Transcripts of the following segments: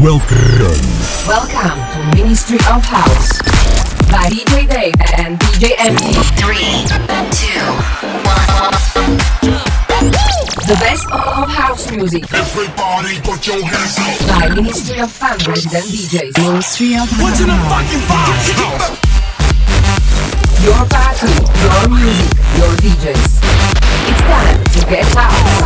Welcome. Welcome to Ministry of House by DJ Dave and DJ MT. Three, two, one. The best of house music Everybody put your hands up. by Ministry of Fun resident DJs. Ministry of What's in the fucking box? Your party, your music, your DJs. It's time to get house.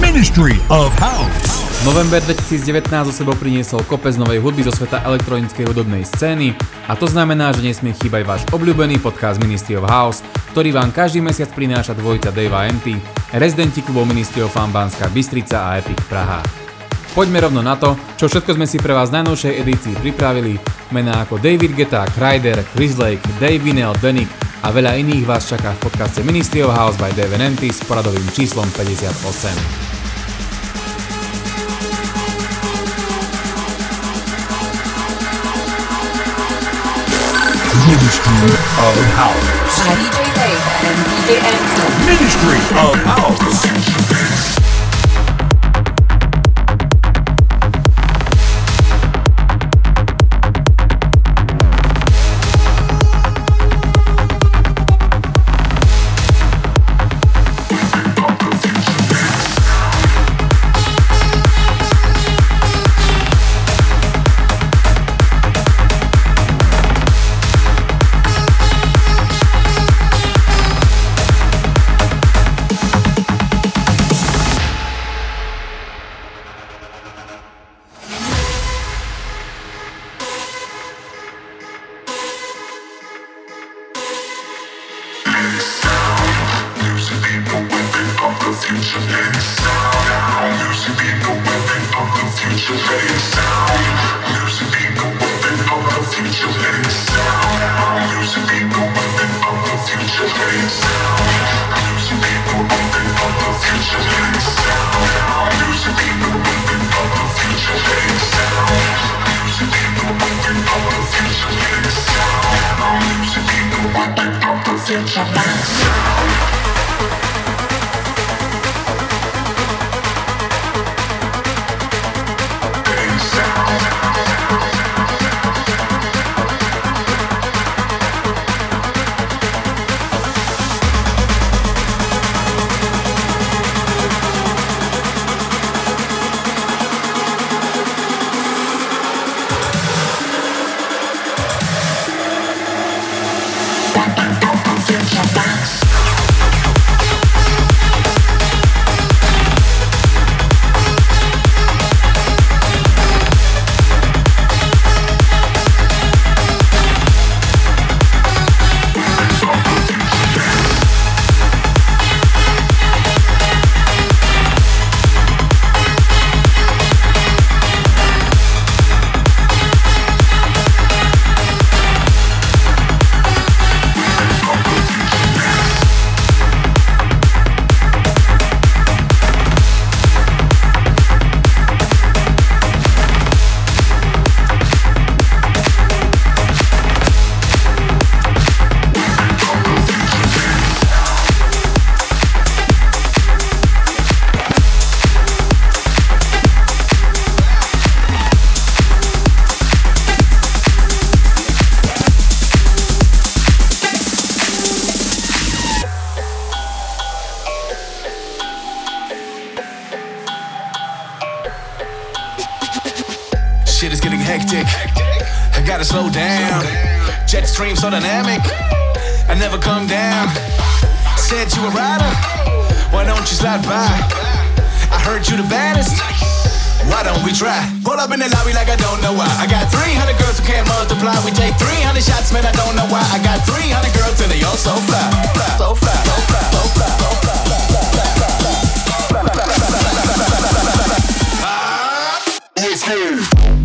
Ministry of House. November 2019 zo sebou priniesol kopec novej hudby zo sveta elektronickej hudobnej scény a to znamená, že nesmie chýbať váš obľúbený podcast Ministry of House, ktorý vám každý mesiac prináša dvojica Dave a MT, rezidenti klubov Ministry of Fun Bystrica a Epic Praha. Poďme rovno na to, čo všetko sme si pre vás v najnovšej edícii pripravili. Mená ako David Geta, Kryder, Chris Lake, Dave Vinel, Denik a veľa iných vás čaká v podcaste Ministry of House by Dave MT s poradovým číslom 58. Ministry of House. By DJ Dave and DJ. Ministry of House. Shit Jet so dynamic. I never come down. Said you a rider. Why don't you slide by? I heard you the baddest. Why don't we try? Pull up in the lobby like I don't know why. I got 300 girls who can't multiply. We take 300 shots, man. I don't know why. I got 300 girls and they all so fly. fly. So fly. So fly. So fly. So fly. Let's go.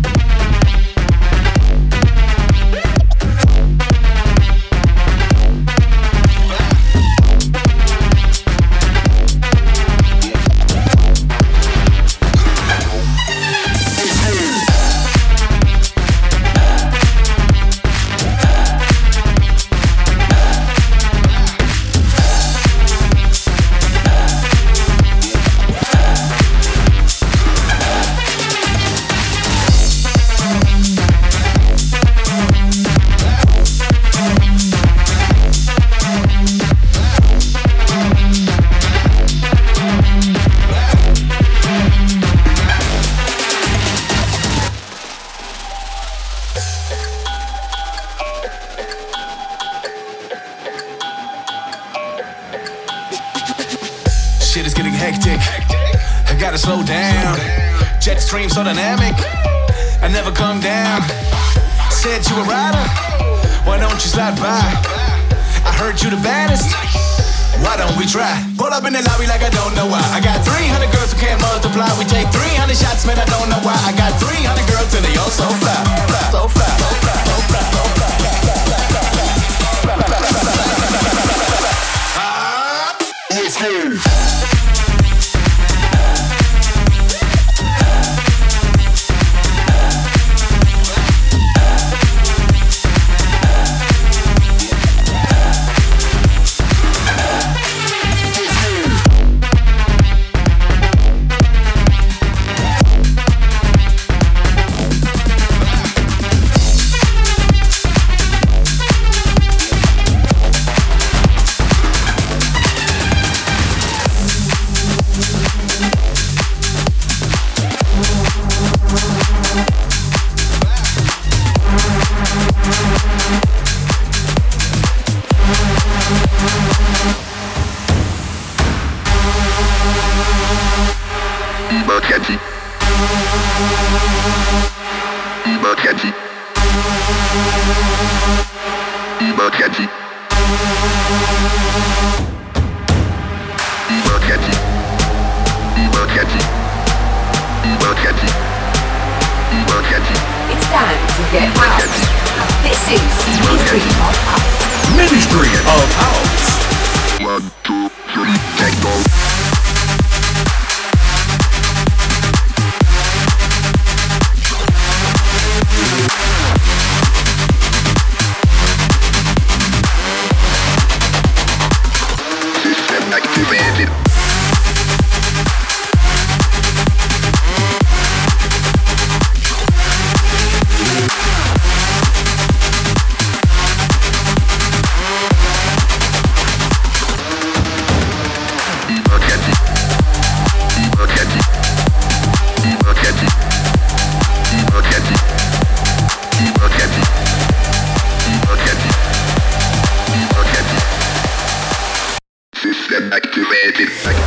bad.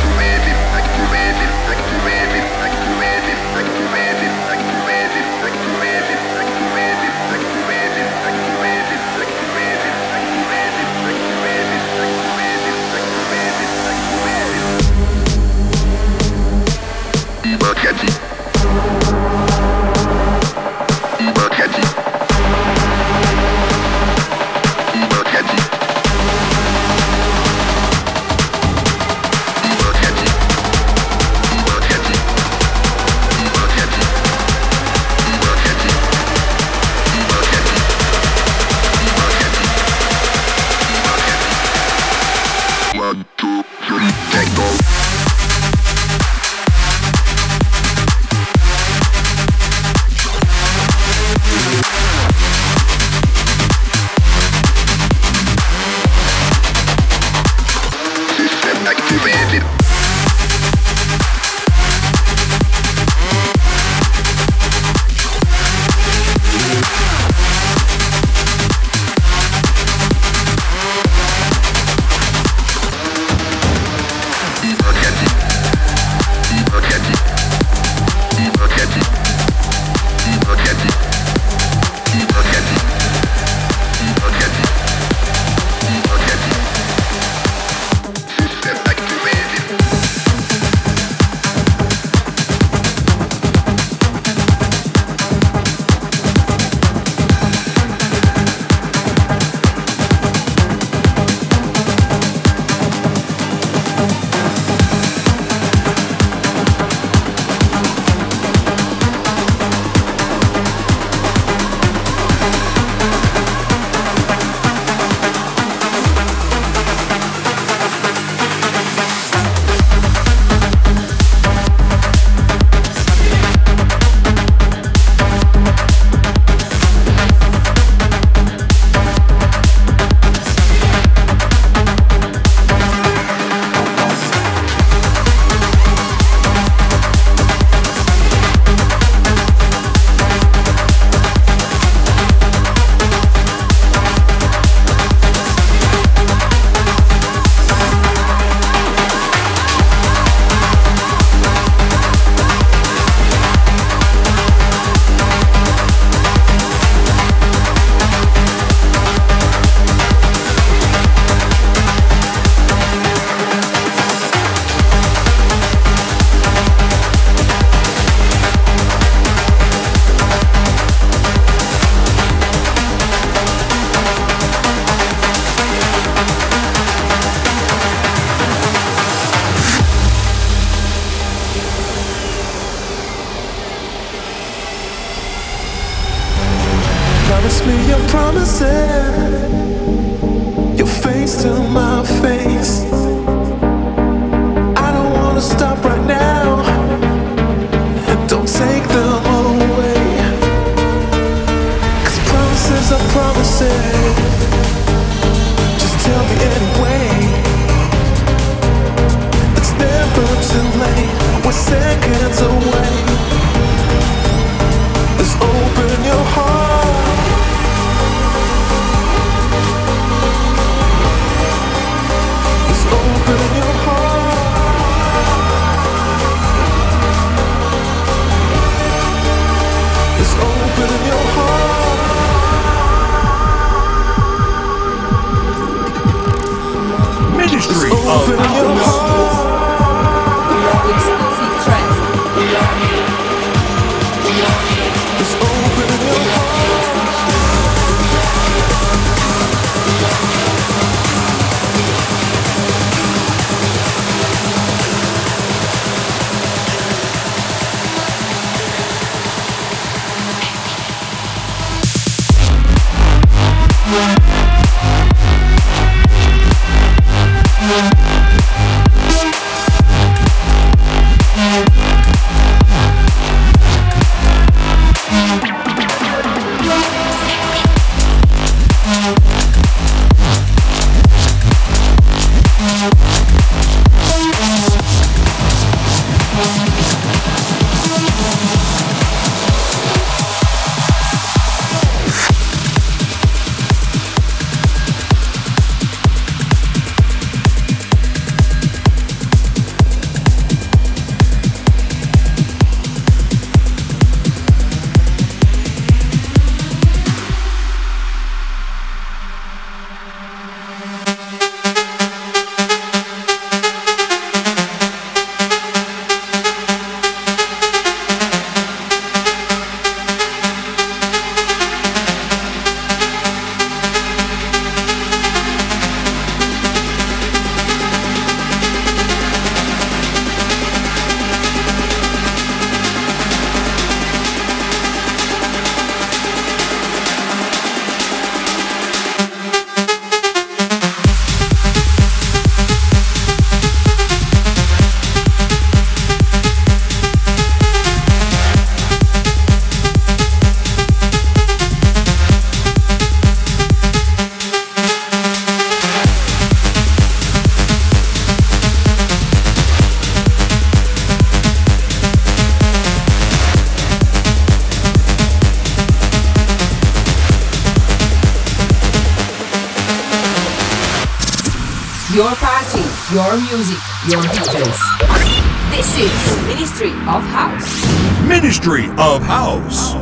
Ministry of House.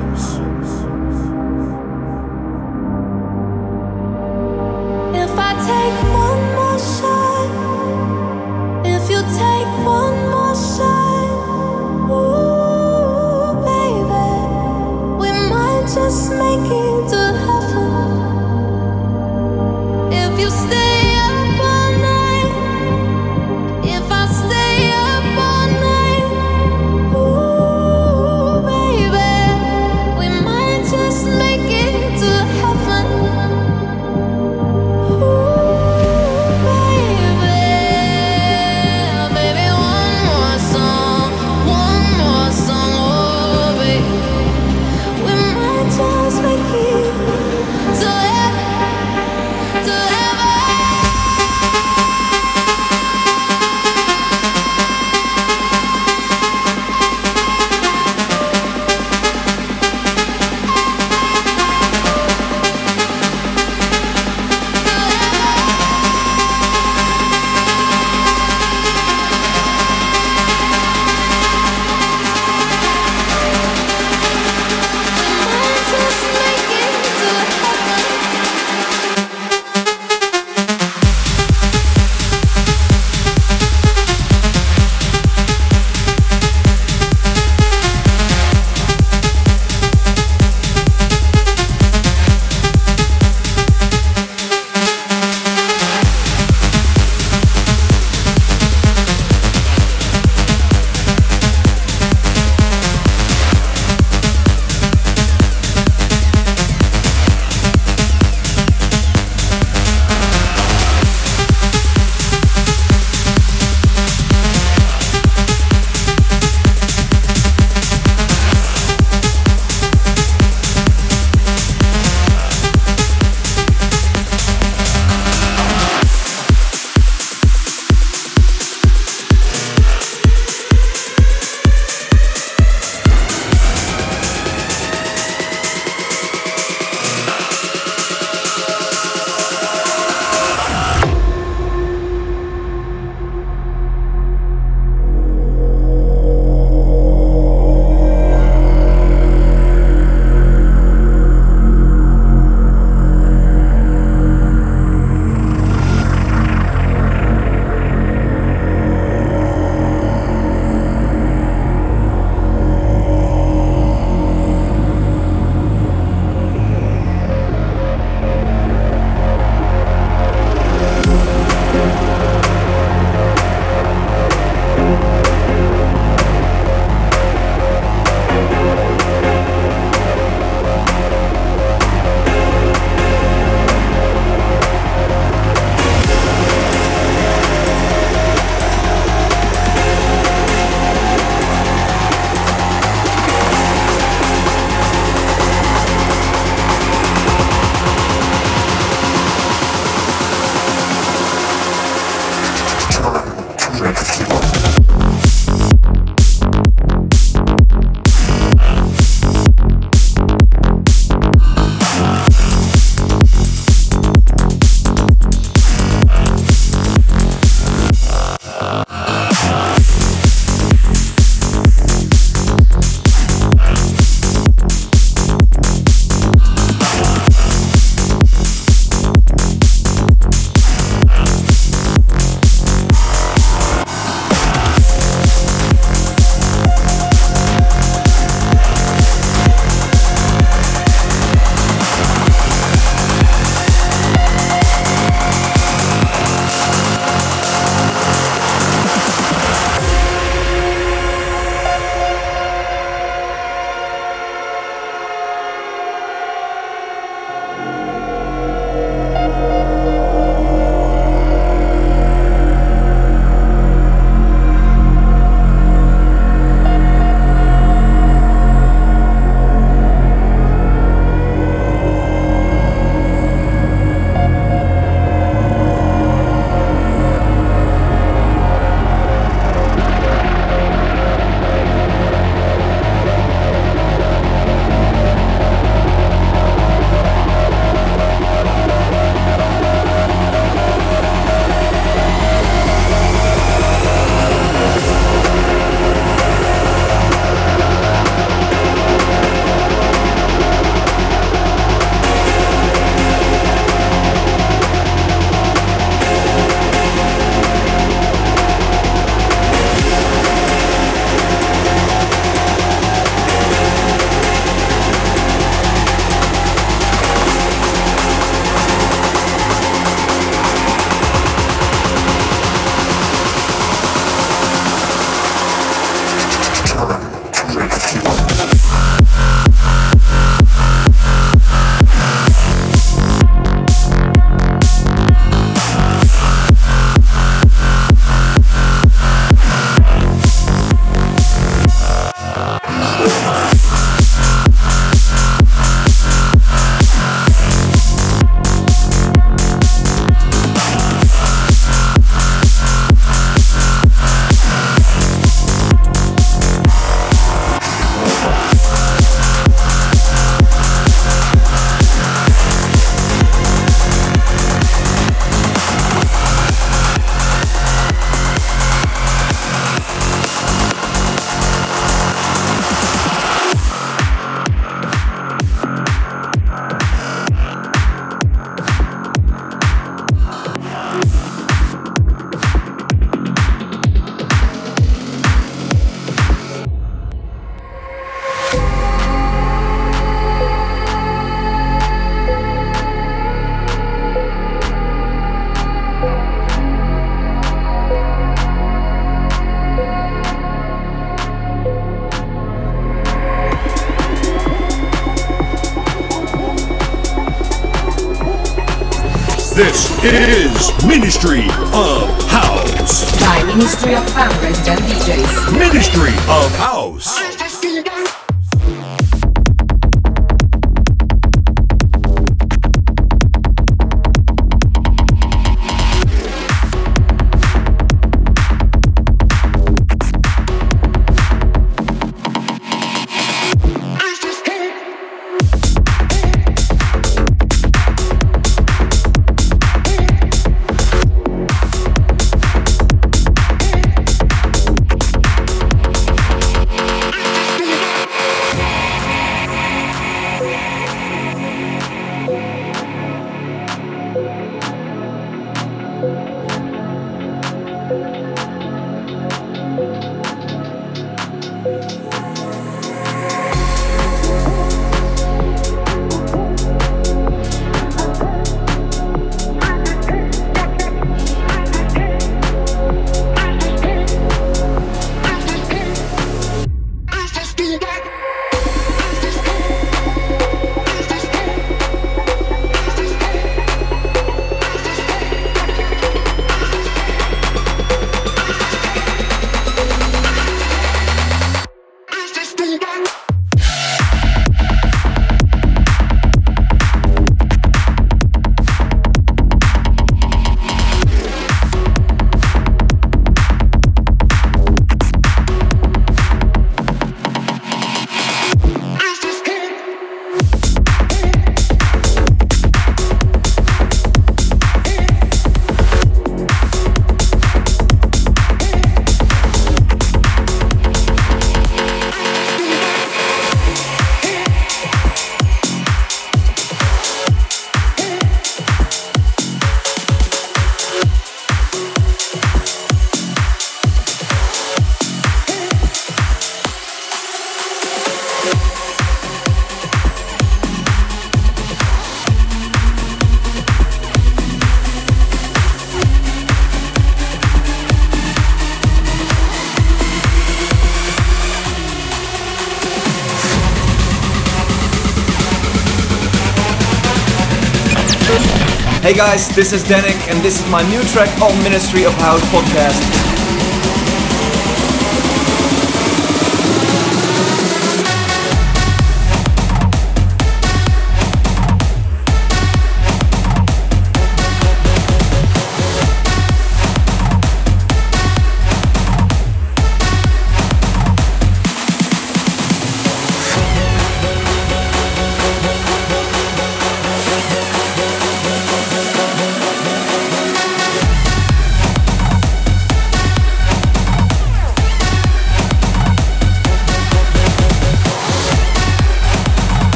Hey guys, this is Danik, and this is my new track on Ministry of House podcast.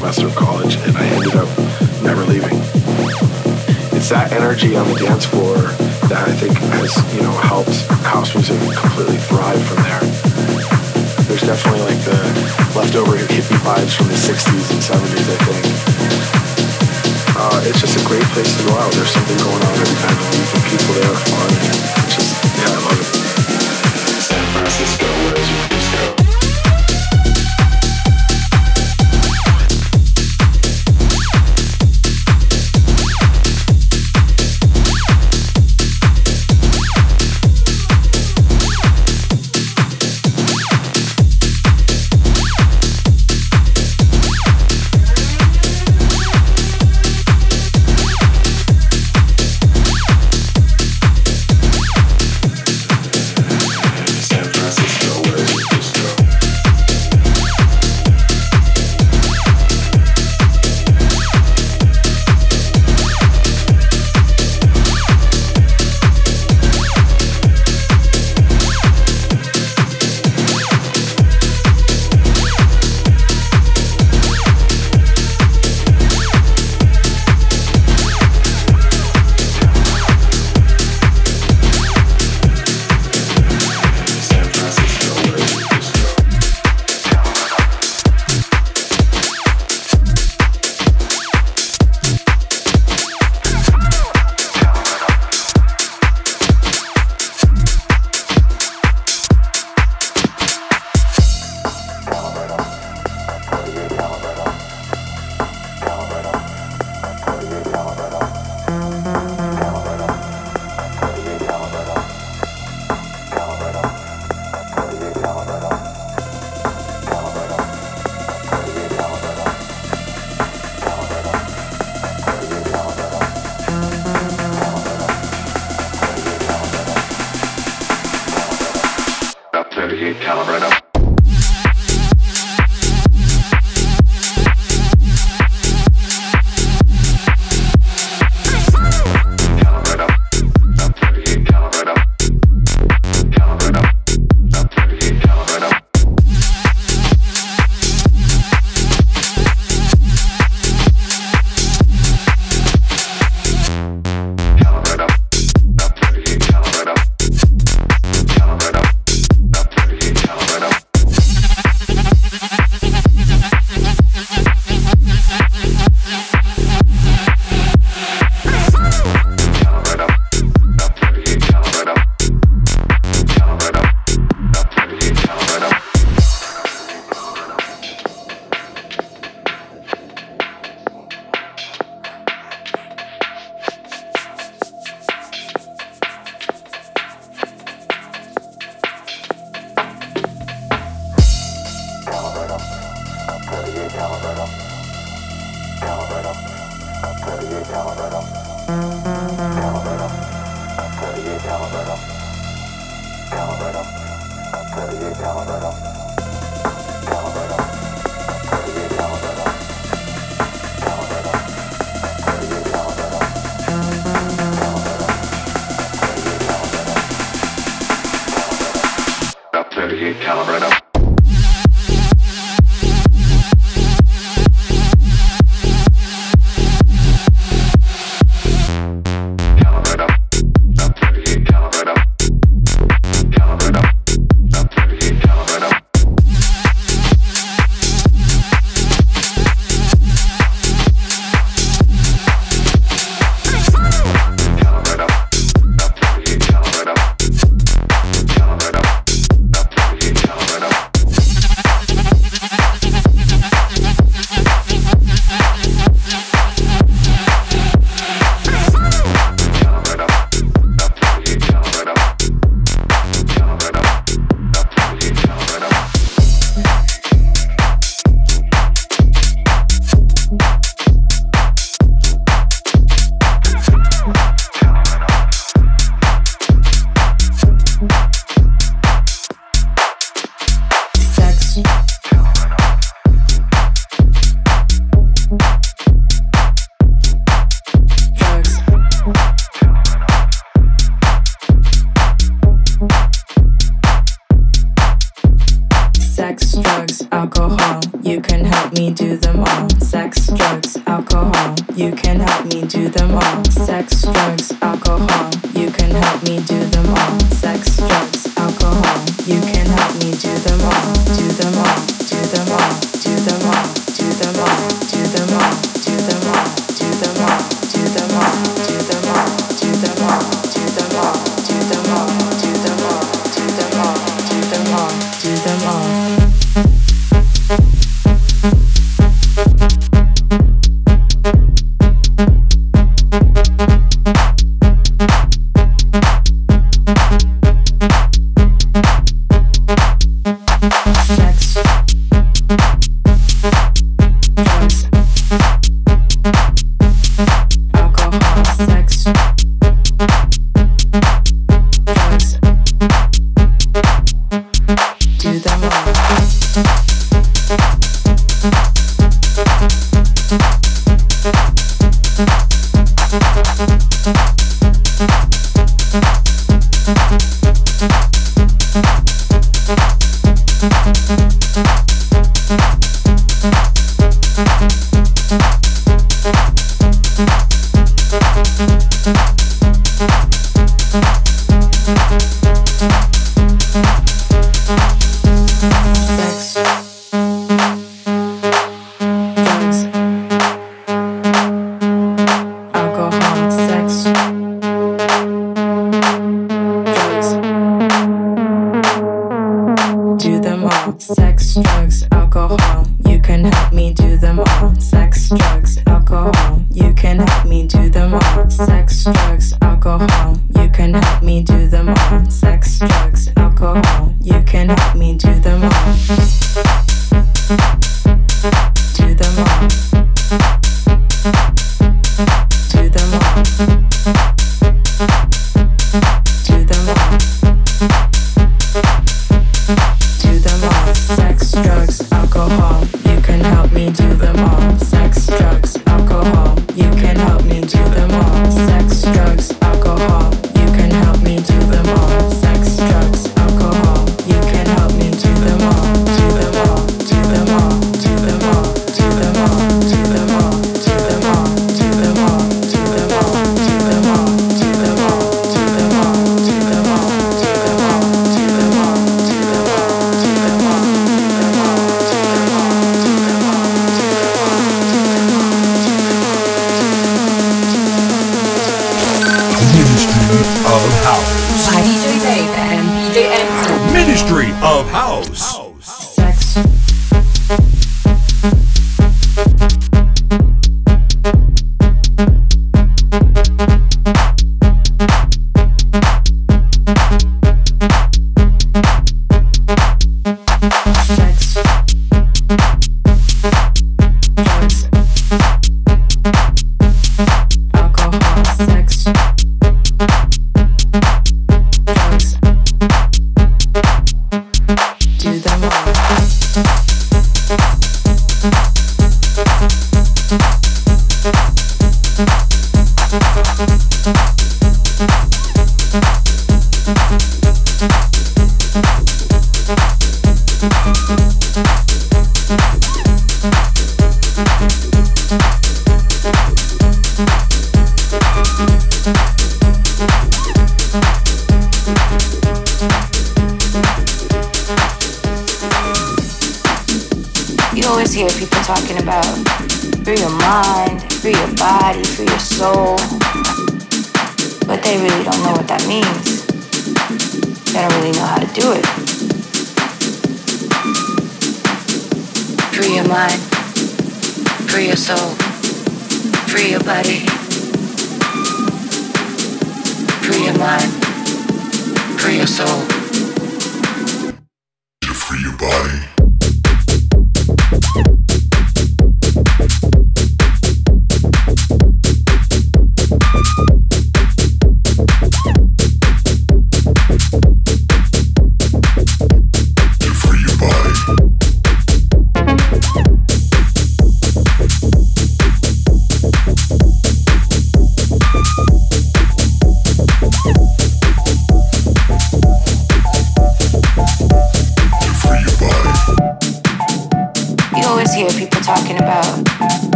There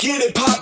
Get it pop.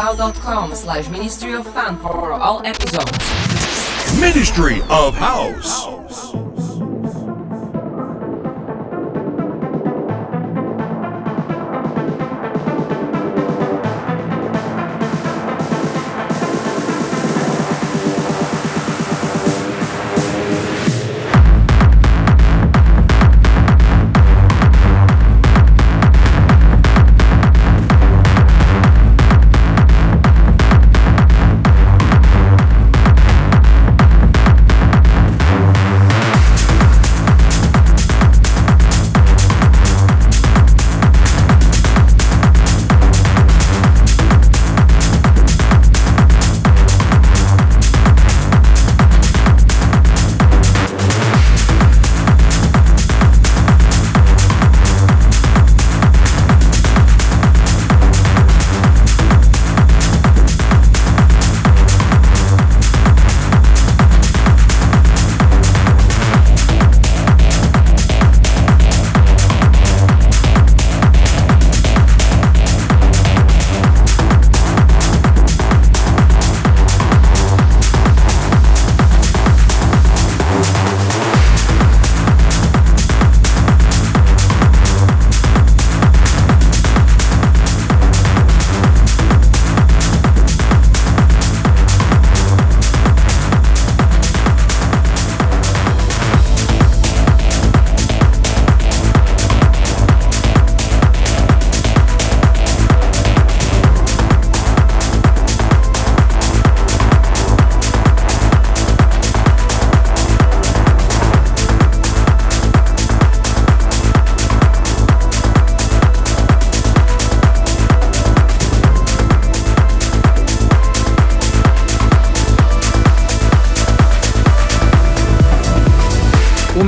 soundcloud.com slash Ministry of Fun for all episodes. Ministry of House.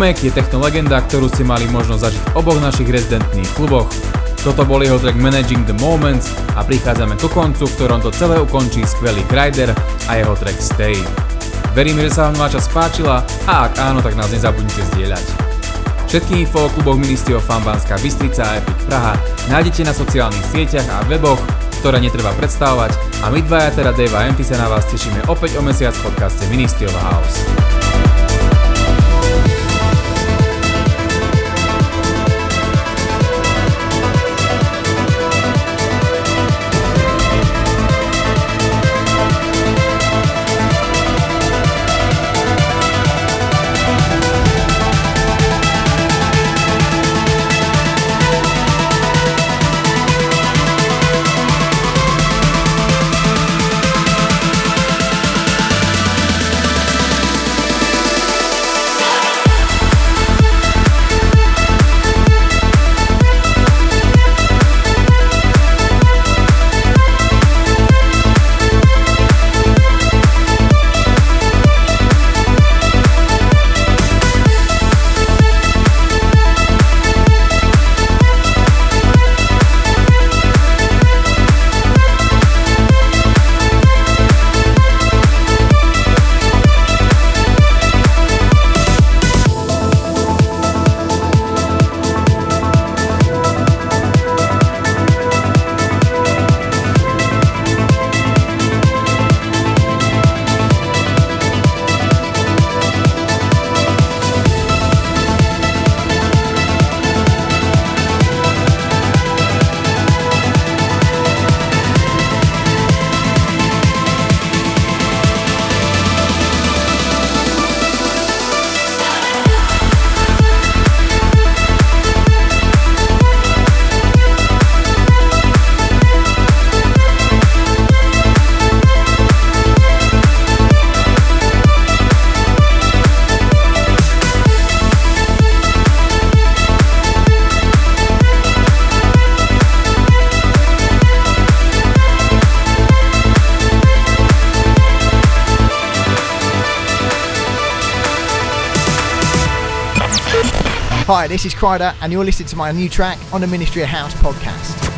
Umek je techno legenda, ktorú ste mali možnosť zažiť v oboch našich rezidentných kluboch. Toto bol jeho track Managing the Moments a prichádzame ku koncu, v ktorom to celé ukončí skvelý Kryder a jeho track Stay. Verím, že sa vám časť páčila a ak áno, tak nás nezabudnite zdieľať. Všetky info o kluboch Fun Banská Bystrica a Epic Praha nájdete na sociálnych sieťach a weboch, ktoré netreba predstavovať a my dvaja, teda Dave a Empty sa na vás tešíme opäť o mesiac v podcaste Ministry of House. This is Kryder, and you're listening to my new track on the Ministry of House podcast.